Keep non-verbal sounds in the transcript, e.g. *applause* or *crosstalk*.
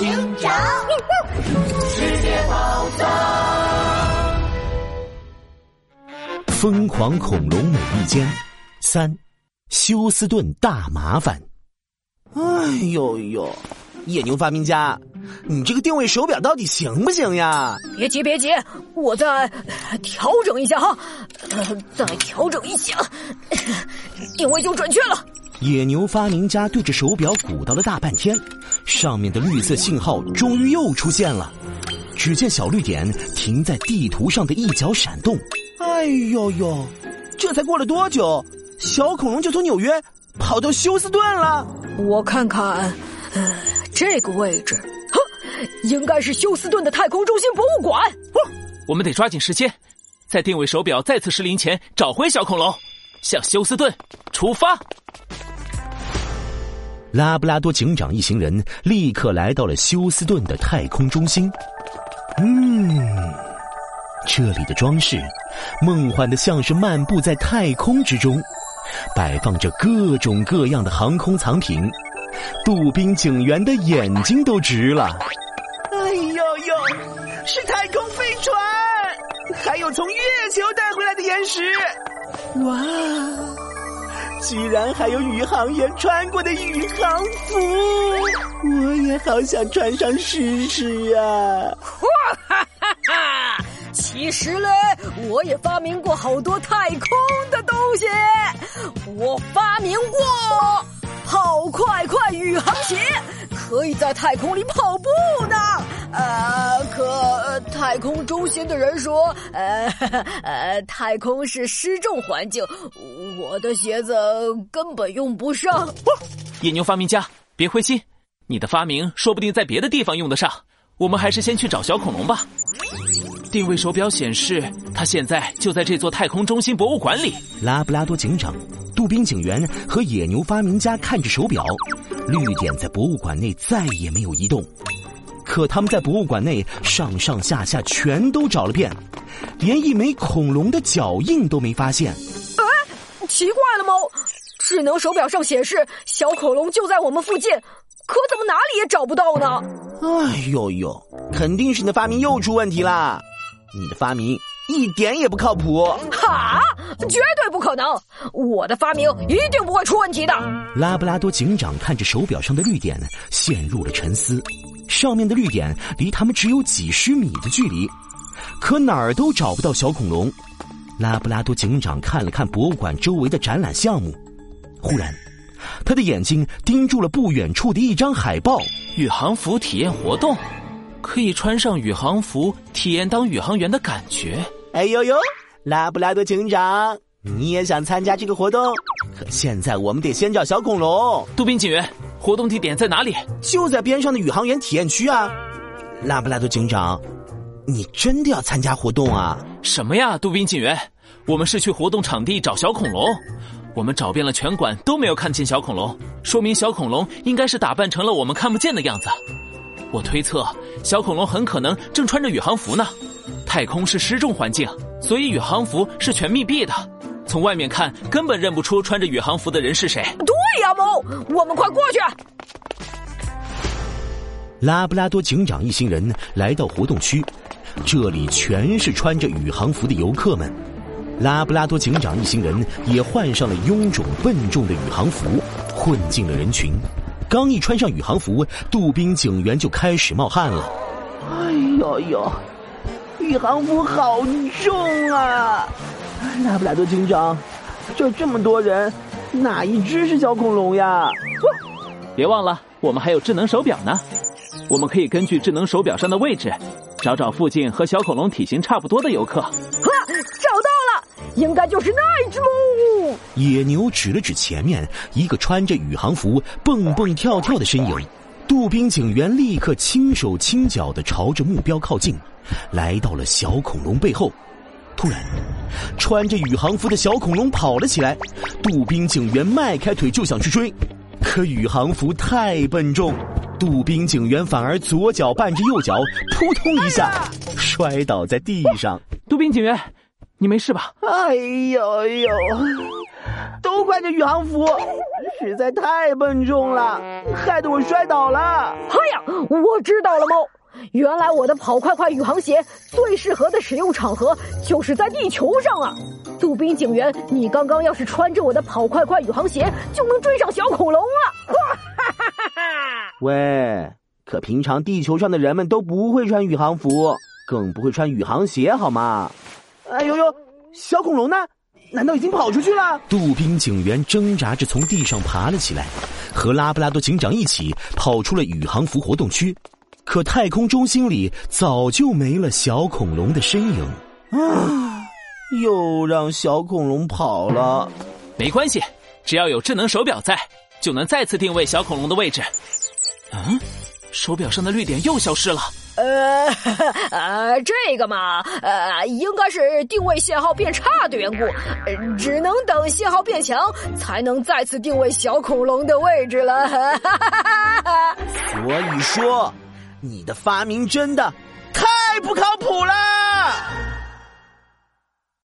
警长，世界宝藏，疯狂恐龙美利坚三，休斯顿大麻烦。哎呦呦，野牛发明家，你这个定位手表到底行不行呀？别急别急，我再调整一下哈，再调整一下，定位就准确了。野牛发明家对着手表鼓捣了大半天，上面的绿色信号终于又出现了。只见小绿点停在地图上的一角闪动。哎呦呦，这才过了多久，小恐龙就从纽约跑到休斯顿了？我看看，呃，这个位置，哼，应该是休斯顿的太空中心博物馆。我们得抓紧时间，在定位手表再次失灵前找回小恐龙，向休斯顿出发。拉布拉多警长一行人立刻来到了休斯顿的太空中心。嗯，这里的装饰梦幻的像是漫步在太空之中，摆放着各种各样的航空藏品。杜宾警员的眼睛都直了。哎呦呦，是太空飞船，还有从月球带回来的岩石。哇！居然还有宇航员穿过的宇航服，我也好想穿上试试啊！哈哈哈哈！其实嘞，我也发明过好多太空的东西。我发明过跑快快宇航鞋，可以在太空里跑步呢。呃，可太空中心的人说，呃 *laughs* 呃，太空是失重环境，我的鞋子根本用不上。野牛发明家，别灰心，你的发明说不定在别的地方用得上。我们还是先去找小恐龙吧。定位手表显示，它现在就在这座太空中心博物馆里。拉布拉多警长、杜宾警员和野牛发明家看着手表，绿点在博物馆内再也没有移动。可他们在博物馆内上上下下全都找了遍，连一枚恐龙的脚印都没发现。哎，奇怪了猫，智能手表上显示小恐龙就在我们附近，可怎么哪里也找不到呢？哎呦呦，肯定是你的发明又出问题啦！你的发明一点也不靠谱。哈，绝对不可能！我的发明一定不会出问题的。拉布拉多警长看着手表上的绿点，陷入了沉思。上面的绿点离他们只有几十米的距离，可哪儿都找不到小恐龙。拉布拉多警长看了看博物馆周围的展览项目，忽然，他的眼睛盯住了不远处的一张海报：宇航服体验活动，可以穿上宇航服体验当宇航员的感觉。哎呦呦，拉布拉多警长，你也想参加这个活动？可现在我们得先找小恐龙。杜宾警员。活动地点在哪里？就在边上的宇航员体验区啊！拉布拉多警长，你真的要参加活动啊？什么呀，杜宾警员，我们是去活动场地找小恐龙。我们找遍了全馆都没有看见小恐龙，说明小恐龙应该是打扮成了我们看不见的样子。我推测，小恐龙很可能正穿着宇航服呢。太空是失重环境，所以宇航服是全密闭的。从外面看，根本认不出穿着宇航服的人是谁。对呀，猫，我们快过去。拉布拉多警长一行人来到活动区，这里全是穿着宇航服的游客们。拉布拉多警长一行人也换上了臃肿笨重的宇航服，混进了人群。刚一穿上宇航服，杜宾警员就开始冒汗了。哎呦呦，宇航服好重啊！拉布拉多警长，这这么多人，哪一只是小恐龙呀？别忘了，我们还有智能手表呢。我们可以根据智能手表上的位置，找找附近和小恐龙体型差不多的游客。哈，找到了，应该就是那一只喽。野牛指了指前面一个穿着宇航服蹦蹦跳跳的身影。杜宾警员立刻轻手轻脚的朝着目标靠近，来到了小恐龙背后。突然，穿着宇航服的小恐龙跑了起来，杜宾警员迈开腿就想去追，可宇航服太笨重，杜宾警员反而左脚绊着右脚，扑通一下摔倒在地上。杜宾警员，你没事吧？哎呦呦，都怪这宇航服，实在太笨重了，害得我摔倒了。哎呀，我知道了，猫。原来我的跑快快宇航鞋最适合的使用场合就是在地球上啊！杜宾警员，你刚刚要是穿着我的跑快快宇航鞋，就能追上小恐龙了！哈哈哈哈喂，可平常地球上的人们都不会穿宇航服，更不会穿宇航鞋，好吗？哎呦呦，小恐龙呢？难道已经跑出去了？杜宾警员挣扎着从地上爬了起来，和拉布拉多警长一起跑出了宇航服活动区。可太空中心里早就没了小恐龙的身影，啊！又让小恐龙跑了。没关系，只要有智能手表在，就能再次定位小恐龙的位置。嗯，手表上的绿点又消失了。呃，*laughs* 呃，这个嘛，呃，应该是定位信号变差的缘故，只能等信号变强，才能再次定位小恐龙的位置了。*laughs* 所以说。你的发明真的太不靠谱了！